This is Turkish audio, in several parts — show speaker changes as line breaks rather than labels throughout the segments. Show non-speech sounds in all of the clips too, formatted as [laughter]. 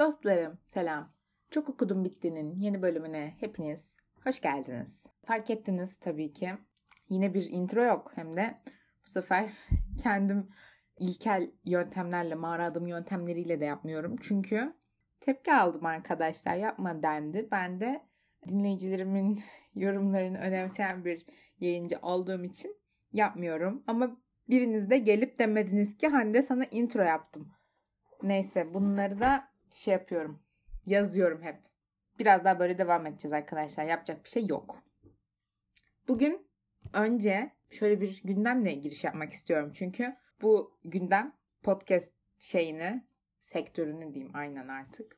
Dostlarım selam. Çok okudum bitti'nin yeni bölümüne hepiniz hoş geldiniz. Fark ettiniz tabii ki. Yine bir intro yok hem de bu sefer [laughs] kendim ilkel yöntemlerle, mağara adım yöntemleriyle de yapmıyorum. Çünkü tepki aldım arkadaşlar yapma dendi. Ben de dinleyicilerimin [laughs] yorumlarını önemseyen bir yayıncı olduğum için yapmıyorum. Ama biriniz de gelip demediniz ki Hande sana intro yaptım. Neyse bunları da şey yapıyorum. Yazıyorum hep. Biraz daha böyle devam edeceğiz arkadaşlar. Yapacak bir şey yok. Bugün önce şöyle bir gündemle giriş yapmak istiyorum. Çünkü bu gündem podcast şeyini, sektörünü diyeyim aynen artık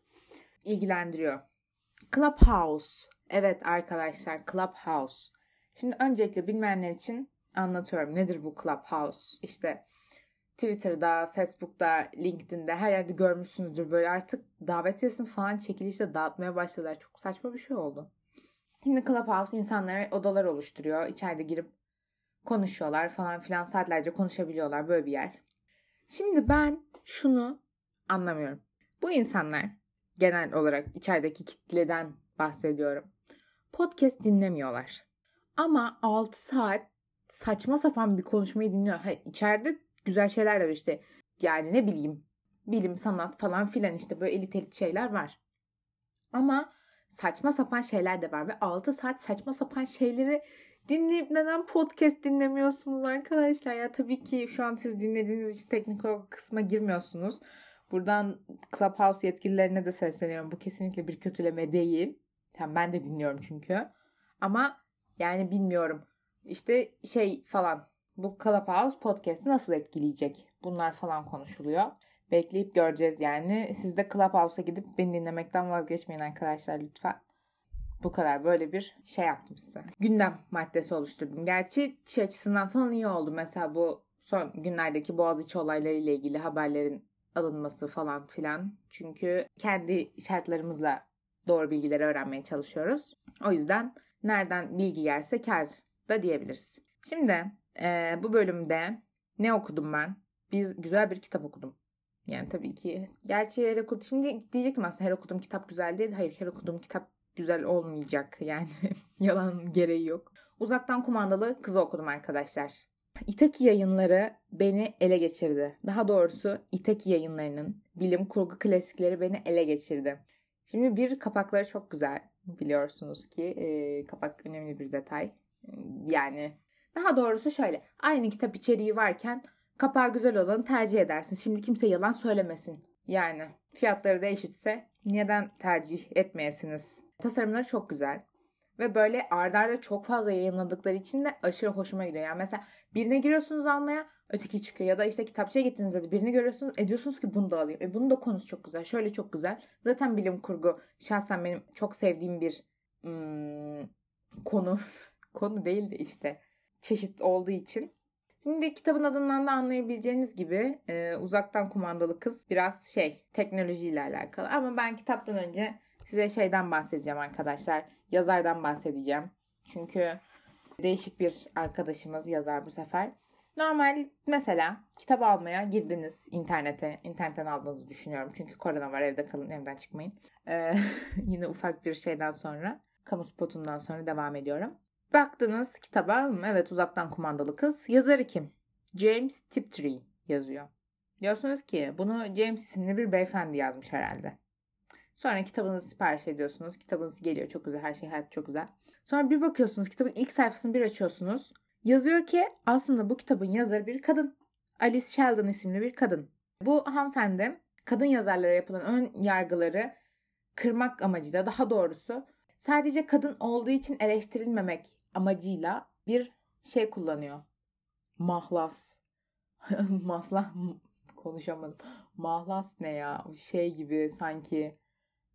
ilgilendiriyor. Clubhouse. Evet arkadaşlar Clubhouse. Şimdi öncelikle bilmeyenler için anlatıyorum. Nedir bu Clubhouse? İşte Twitter'da, Facebook'ta, LinkedIn'de her yerde görmüşsünüzdür. Böyle artık davetiyesini falan çekilişle dağıtmaya başladılar. Çok saçma bir şey oldu. Şimdi Clubhouse insanlara odalar oluşturuyor. İçeride girip konuşuyorlar falan filan saatlerce konuşabiliyorlar böyle bir yer. Şimdi ben şunu anlamıyorum. Bu insanlar genel olarak içerideki kitleden bahsediyorum. Podcast dinlemiyorlar. Ama 6 saat saçma sapan bir konuşmayı dinliyor. Ha, içeride güzel şeyler de var işte. Yani ne bileyim bilim, sanat falan filan işte böyle elit elit şeyler var. Ama saçma sapan şeyler de var ve 6 saat saçma sapan şeyleri dinleyip neden podcast dinlemiyorsunuz arkadaşlar? Ya tabii ki şu an siz dinlediğiniz için teknik olarak kısma girmiyorsunuz. Buradan Clubhouse yetkililerine de sesleniyorum. Bu kesinlikle bir kötüleme değil. Yani ben de dinliyorum çünkü. Ama yani bilmiyorum. İşte şey falan bu Clubhouse podcast'i nasıl etkileyecek? Bunlar falan konuşuluyor. Bekleyip göreceğiz yani. Siz de Clubhouse'a gidip beni dinlemekten vazgeçmeyin arkadaşlar lütfen. Bu kadar böyle bir şey yaptım size. Gündem maddesi oluşturdum. Gerçi şey açısından falan iyi oldu. Mesela bu son günlerdeki Boğaziçi olaylarıyla ilgili haberlerin alınması falan filan. Çünkü kendi şartlarımızla doğru bilgileri öğrenmeye çalışıyoruz. O yüzden nereden bilgi gelse kar da diyebiliriz. Şimdi e, bu bölümde ne okudum ben? Biz güzel bir kitap okudum. Yani tabii ki. Gerçi her okudum. Şimdi diyecektim aslında her okuduğum kitap güzel değil. Hayır her okuduğum kitap güzel olmayacak. Yani [laughs] yalan gereği yok. Uzaktan kumandalı kızı okudum arkadaşlar. Itaki yayınları beni ele geçirdi. Daha doğrusu Itaki yayınlarının bilim kurgu klasikleri beni ele geçirdi. Şimdi bir kapakları çok güzel biliyorsunuz ki e, kapak önemli bir detay. Yani daha doğrusu şöyle aynı kitap içeriği varken kapağı güzel olanı tercih edersin. Şimdi kimse yalan söylemesin. Yani fiyatları da eşitse neden tercih etmeyesiniz? Tasarımları çok güzel. Ve böyle ardarda çok fazla yayınladıkları için de aşırı hoşuma gidiyor. Yani mesela birine giriyorsunuz almaya öteki çıkıyor. Ya da işte kitapçıya gittiğinizde de birini görüyorsunuz. Ediyorsunuz ki bunu da alayım. E bunun da konusu çok güzel. Şöyle çok güzel. Zaten bilim kurgu şahsen benim çok sevdiğim bir hmm, konu. [laughs] konu değil de işte çeşit olduğu için. Şimdi kitabın adından da anlayabileceğiniz gibi e, uzaktan kumandalı kız biraz şey teknolojiyle alakalı. Ama ben kitaptan önce size şeyden bahsedeceğim arkadaşlar. Yazardan bahsedeceğim. Çünkü değişik bir arkadaşımız yazar bu sefer. Normal mesela kitap almaya girdiniz internete. İnternetten aldığınızı düşünüyorum. Çünkü korona var evde kalın evden çıkmayın. Ee, [laughs] yine ufak bir şeyden sonra kamu spotundan sonra devam ediyorum. Baktınız kitaba evet uzaktan kumandalı kız. Yazarı kim? James Tiptree yazıyor. Diyorsunuz ki bunu James isimli bir beyefendi yazmış herhalde. Sonra kitabınızı sipariş ediyorsunuz. Kitabınız geliyor. Çok güzel. Her şey hayat çok güzel. Sonra bir bakıyorsunuz. Kitabın ilk sayfasını bir açıyorsunuz. Yazıyor ki aslında bu kitabın yazarı bir kadın. Alice Sheldon isimli bir kadın. Bu hanımefendi kadın yazarlara yapılan ön yargıları kırmak amacıyla daha doğrusu sadece kadın olduğu için eleştirilmemek amacıyla bir şey kullanıyor. Mahlas. [laughs] Maslah konuşamadım. Mahlas ne ya? Şey gibi sanki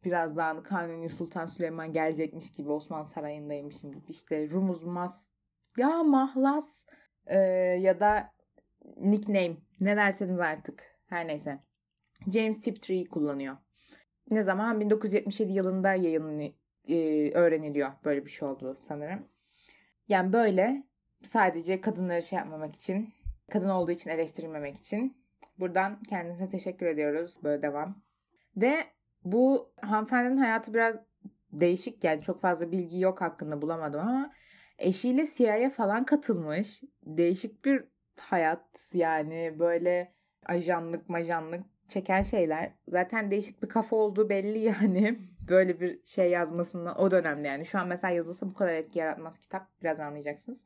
birazdan Kanuni Sultan Süleyman gelecekmiş gibi Osman Sarayı'ndaymışım gibi. İşte Rumuz Mas ya Mahlas ee, ya da nickname ne derseniz artık her neyse. James Tiptree kullanıyor. Ne zaman? 1977 yılında yayınlanıyor e, öğreniliyor. Böyle bir şey oldu sanırım. Yani böyle sadece kadınları şey yapmamak için, kadın olduğu için eleştirilmemek için. Buradan kendisine teşekkür ediyoruz. Böyle devam. Ve Bu hanımefendinin hayatı biraz değişik yani çok fazla bilgi yok hakkında bulamadım ama eşiyle CIA'ya falan katılmış. Değişik bir hayat yani böyle ajanlık majanlık çeken şeyler. Zaten değişik bir kafa olduğu belli yani. [laughs] Böyle bir şey yazmasından o dönemde yani. Şu an mesela yazılsa bu kadar etki yaratmaz kitap. Biraz anlayacaksınız.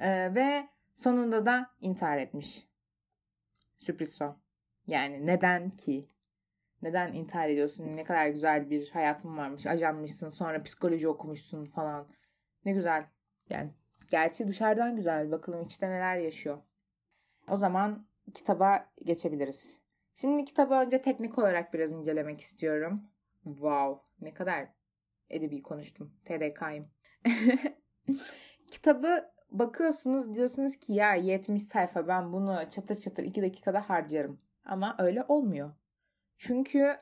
Ee, ve sonunda da intihar etmiş. Sürpriz son. Yani neden ki? Neden intihar ediyorsun? Ne kadar güzel bir hayatın varmış. Ajanmışsın. Sonra psikoloji okumuşsun falan. Ne güzel. Yani gerçi dışarıdan güzel. Bakalım içte neler yaşıyor. O zaman kitaba geçebiliriz. Şimdi kitabı önce teknik olarak biraz incelemek istiyorum. Wow. Ne kadar edebi konuştum. TDK'yım. [laughs] Kitabı bakıyorsunuz diyorsunuz ki ya 70 sayfa ben bunu çatır çatır 2 dakikada harcarım. Ama öyle olmuyor. Çünkü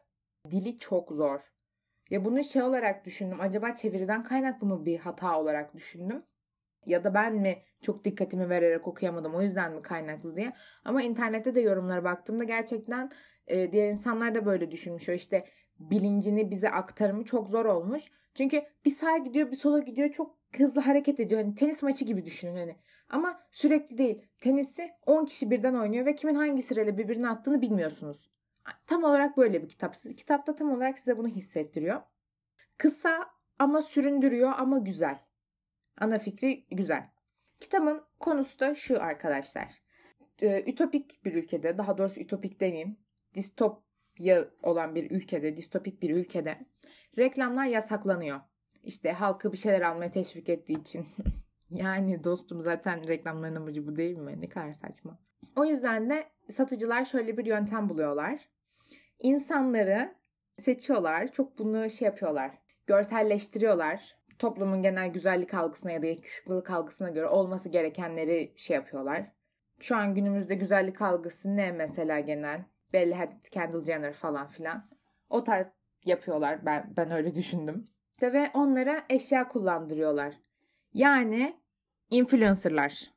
dili çok zor. Ya bunu şey olarak düşündüm. Acaba çeviriden kaynaklı mı bir hata olarak düşündüm? Ya da ben mi çok dikkatimi vererek okuyamadım o yüzden mi kaynaklı diye. Ama internette de yorumlara baktığımda gerçekten e, diğer insanlar da böyle düşünmüş. O işte bilincini bize aktarımı çok zor olmuş. Çünkü bir sağa gidiyor bir sola gidiyor çok hızlı hareket ediyor. Hani tenis maçı gibi düşünün hani. Ama sürekli değil. Tenisi 10 kişi birden oynuyor ve kimin hangi sırayla birbirine attığını bilmiyorsunuz. Tam olarak böyle bir kitap. Kitapta tam olarak size bunu hissettiriyor. Kısa ama süründürüyor ama güzel. Ana fikri güzel. Kitabın konusu da şu arkadaşlar. Ee, ütopik bir ülkede, daha doğrusu ütopik demeyeyim, distopya olan bir ülkede, distopik bir ülkede reklamlar yasaklanıyor. İşte halkı bir şeyler almaya teşvik ettiği için. [laughs] yani dostum zaten reklamların amacı bu değil mi? Ne kadar saçma. O yüzden de satıcılar şöyle bir yöntem buluyorlar. İnsanları seçiyorlar. Çok bunu şey yapıyorlar. Görselleştiriyorlar. Toplumun genel güzellik algısına ya da yakışıklılık algısına göre olması gerekenleri şey yapıyorlar. Şu an günümüzde güzellik algısı ne mesela genel? Bella Hadid, Kendall Jenner falan filan. O tarz yapıyorlar. Ben ben öyle düşündüm. İşte ve onlara eşya kullandırıyorlar. Yani influencerlar.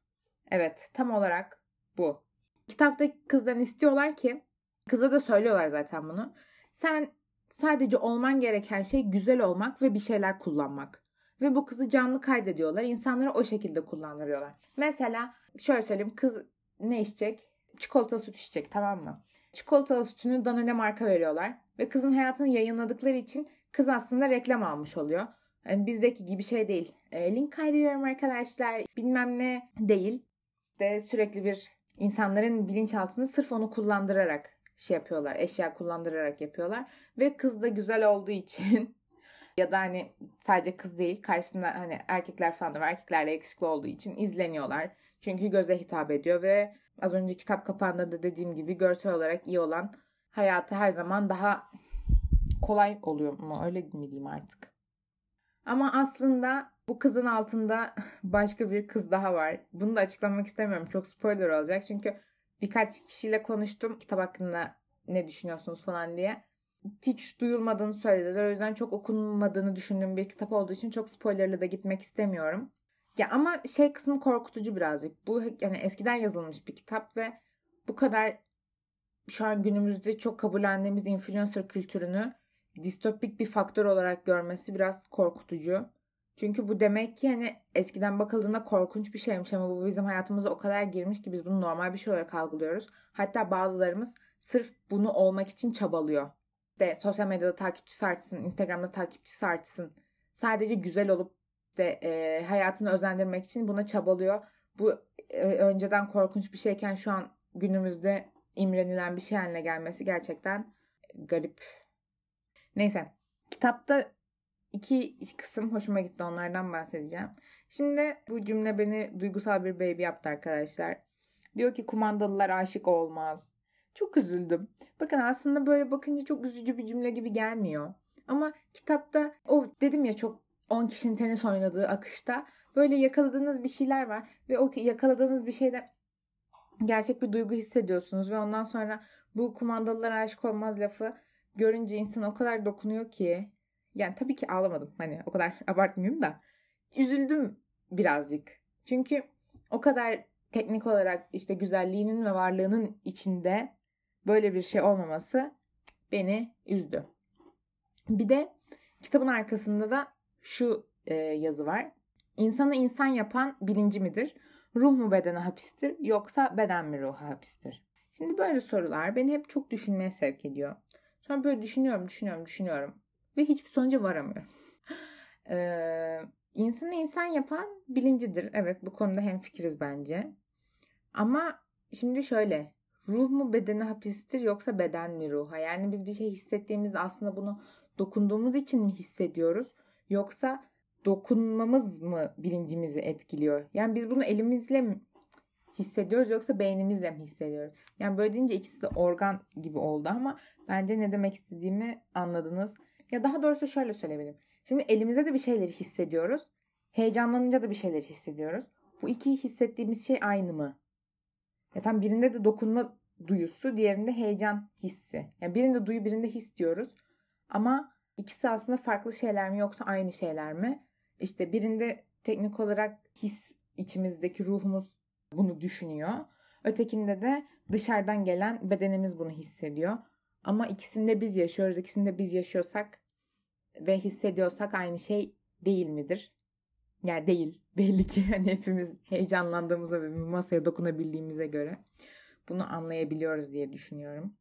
Evet, tam olarak bu. Kitaptaki kızdan istiyorlar ki kıza da söylüyorlar zaten bunu. Sen sadece olman gereken şey güzel olmak ve bir şeyler kullanmak. Ve bu kızı canlı kaydediyorlar. İnsanları o şekilde kullandırıyorlar. Mesela şöyle söyleyeyim. Kız ne içecek? Çikolata süt içecek tamam mı? Çikolatalı sütünü Danone marka veriyorlar. Ve kızın hayatını yayınladıkları için kız aslında reklam almış oluyor. Yani bizdeki gibi şey değil. E, link kaydırıyorum arkadaşlar. Bilmem ne değil. De sürekli bir insanların bilinçaltını sırf onu kullandırarak şey yapıyorlar. Eşya kullandırarak yapıyorlar. Ve kız da güzel olduğu için [laughs] ya da hani sadece kız değil karşısında hani erkekler falan da var. Erkeklerle yakışıklı olduğu için izleniyorlar. Çünkü göze hitap ediyor ve az önce kitap kapağında da dediğim gibi görsel olarak iyi olan hayatı her zaman daha kolay oluyor mu öyle mi diyeyim artık. Ama aslında bu kızın altında [laughs] başka bir kız daha var. Bunu da açıklamak istemiyorum. Çok spoiler olacak. Çünkü birkaç kişiyle konuştum kitap hakkında ne düşünüyorsunuz falan diye. Hiç duyulmadığını söylediler. O yüzden çok okunmadığını düşündüğüm bir kitap olduğu için çok spoilerlı da gitmek istemiyorum. Ya ama şey kısmı korkutucu birazcık. Bu yani eskiden yazılmış bir kitap ve bu kadar şu an günümüzde çok kabullendiğimiz influencer kültürünü distopik bir faktör olarak görmesi biraz korkutucu. Çünkü bu demek ki hani eskiden bakıldığında korkunç bir şeymiş ama bu bizim hayatımıza o kadar girmiş ki biz bunu normal bir şey olarak algılıyoruz. Hatta bazılarımız sırf bunu olmak için çabalıyor. De sosyal medyada takipçi artsın, Instagram'da takipçi artsın. Sadece güzel olup de e, hayatını özendirmek için buna çabalıyor. Bu e, önceden korkunç bir şeyken şu an günümüzde imrenilen bir şey haline gelmesi gerçekten garip. Neyse. Kitapta iki kısım hoşuma gitti. Onlardan bahsedeceğim. Şimdi bu cümle beni duygusal bir baby yaptı arkadaşlar. Diyor ki kumandalılar aşık olmaz. Çok üzüldüm. Bakın aslında böyle bakınca çok üzücü bir cümle gibi gelmiyor. Ama kitapta o dedim ya çok 10 kişinin tenis oynadığı akışta böyle yakaladığınız bir şeyler var ve o yakaladığınız bir şeyde gerçek bir duygu hissediyorsunuz ve ondan sonra bu kumandalılar aşık olmaz lafı görünce insan o kadar dokunuyor ki yani tabii ki ağlamadım hani o kadar [laughs] abartmıyorum da üzüldüm birazcık. Çünkü o kadar teknik olarak işte güzelliğinin ve varlığının içinde böyle bir şey olmaması beni üzdü. Bir de kitabın arkasında da şu e, yazı var. İnsanı insan yapan bilinci midir? Ruh mu bedene hapistir yoksa beden mi ruha hapistir? Şimdi böyle sorular beni hep çok düşünmeye sevk ediyor. Sonra böyle düşünüyorum, düşünüyorum, düşünüyorum ve hiçbir sonuca varamıyorum. [laughs] ee, insanı insan yapan bilincidir. Evet bu konuda hemfikiriz bence. Ama şimdi şöyle ruh mu bedene hapistir yoksa beden mi ruha? Yani biz bir şey hissettiğimizde aslında bunu dokunduğumuz için mi hissediyoruz? Yoksa dokunmamız mı bilincimizi etkiliyor? Yani biz bunu elimizle mi hissediyoruz yoksa beynimizle mi hissediyoruz? Yani böyle deyince ikisi de organ gibi oldu ama bence ne demek istediğimi anladınız. Ya daha doğrusu şöyle söyleyebilirim. Şimdi elimizde de bir şeyleri hissediyoruz. Heyecanlanınca da bir şeyleri hissediyoruz. Bu iki hissettiğimiz şey aynı mı? Ya tam birinde de dokunma duyusu, diğerinde heyecan hissi. Yani birinde duyu, birinde his diyoruz. Ama ikisi aslında farklı şeyler mi yoksa aynı şeyler mi? İşte birinde teknik olarak his içimizdeki ruhumuz bunu düşünüyor. Ötekinde de dışarıdan gelen bedenimiz bunu hissediyor. Ama ikisinde biz yaşıyoruz. İkisinde biz yaşıyorsak ve hissediyorsak aynı şey değil midir? Yani değil. [laughs] Belli ki hani hepimiz heyecanlandığımıza ve masaya dokunabildiğimize göre bunu anlayabiliyoruz diye düşünüyorum.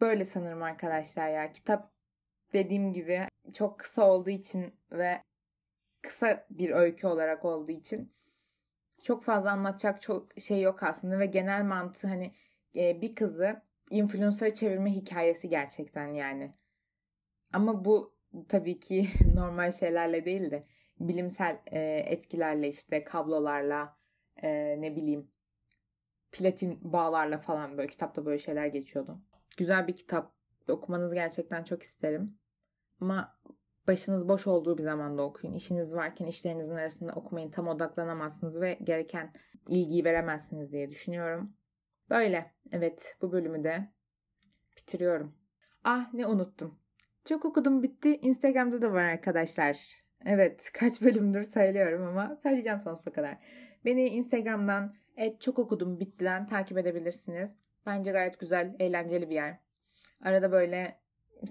Böyle sanırım arkadaşlar ya. Kitap dediğim gibi çok kısa olduğu için ve kısa bir öykü olarak olduğu için çok fazla anlatacak çok şey yok aslında ve genel mantığı hani e, bir kızı influencer çevirme hikayesi gerçekten yani. Ama bu tabii ki [laughs] normal şeylerle değil de bilimsel e, etkilerle işte kablolarla e, ne bileyim platin bağlarla falan böyle kitapta böyle şeyler geçiyordu. Güzel bir kitap. Okumanızı gerçekten çok isterim. Ama başınız boş olduğu bir zamanda okuyun. İşiniz varken işlerinizin arasında okumayın. Tam odaklanamazsınız ve gereken ilgiyi veremezsiniz diye düşünüyorum. Böyle. Evet bu bölümü de bitiriyorum. Ah ne unuttum. Çok okudum bitti. Instagram'da da var arkadaşlar. Evet [laughs] kaç bölümdür söylüyorum ama söyleyeceğim sonsuza kadar. Beni Instagram'dan et çok okudum bittiden takip edebilirsiniz. Bence gayet güzel, eğlenceli bir yer. Arada böyle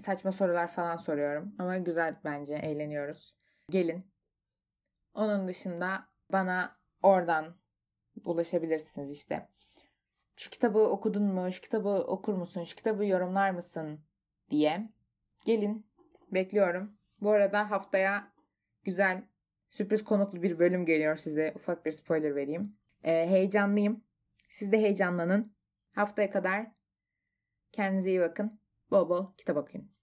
saçma sorular falan soruyorum. Ama güzel bence, eğleniyoruz. Gelin. Onun dışında bana oradan ulaşabilirsiniz işte. Şu kitabı okudun mu? Şu kitabı okur musun? Şu kitabı yorumlar mısın? diye. Gelin. Bekliyorum. Bu arada haftaya güzel sürpriz konuklu bir bölüm geliyor size. Ufak bir spoiler vereyim. Ee, heyecanlıyım. Siz de heyecanlanın. Haftaya kadar kendinize iyi bakın. Bol bol kitap okuyun.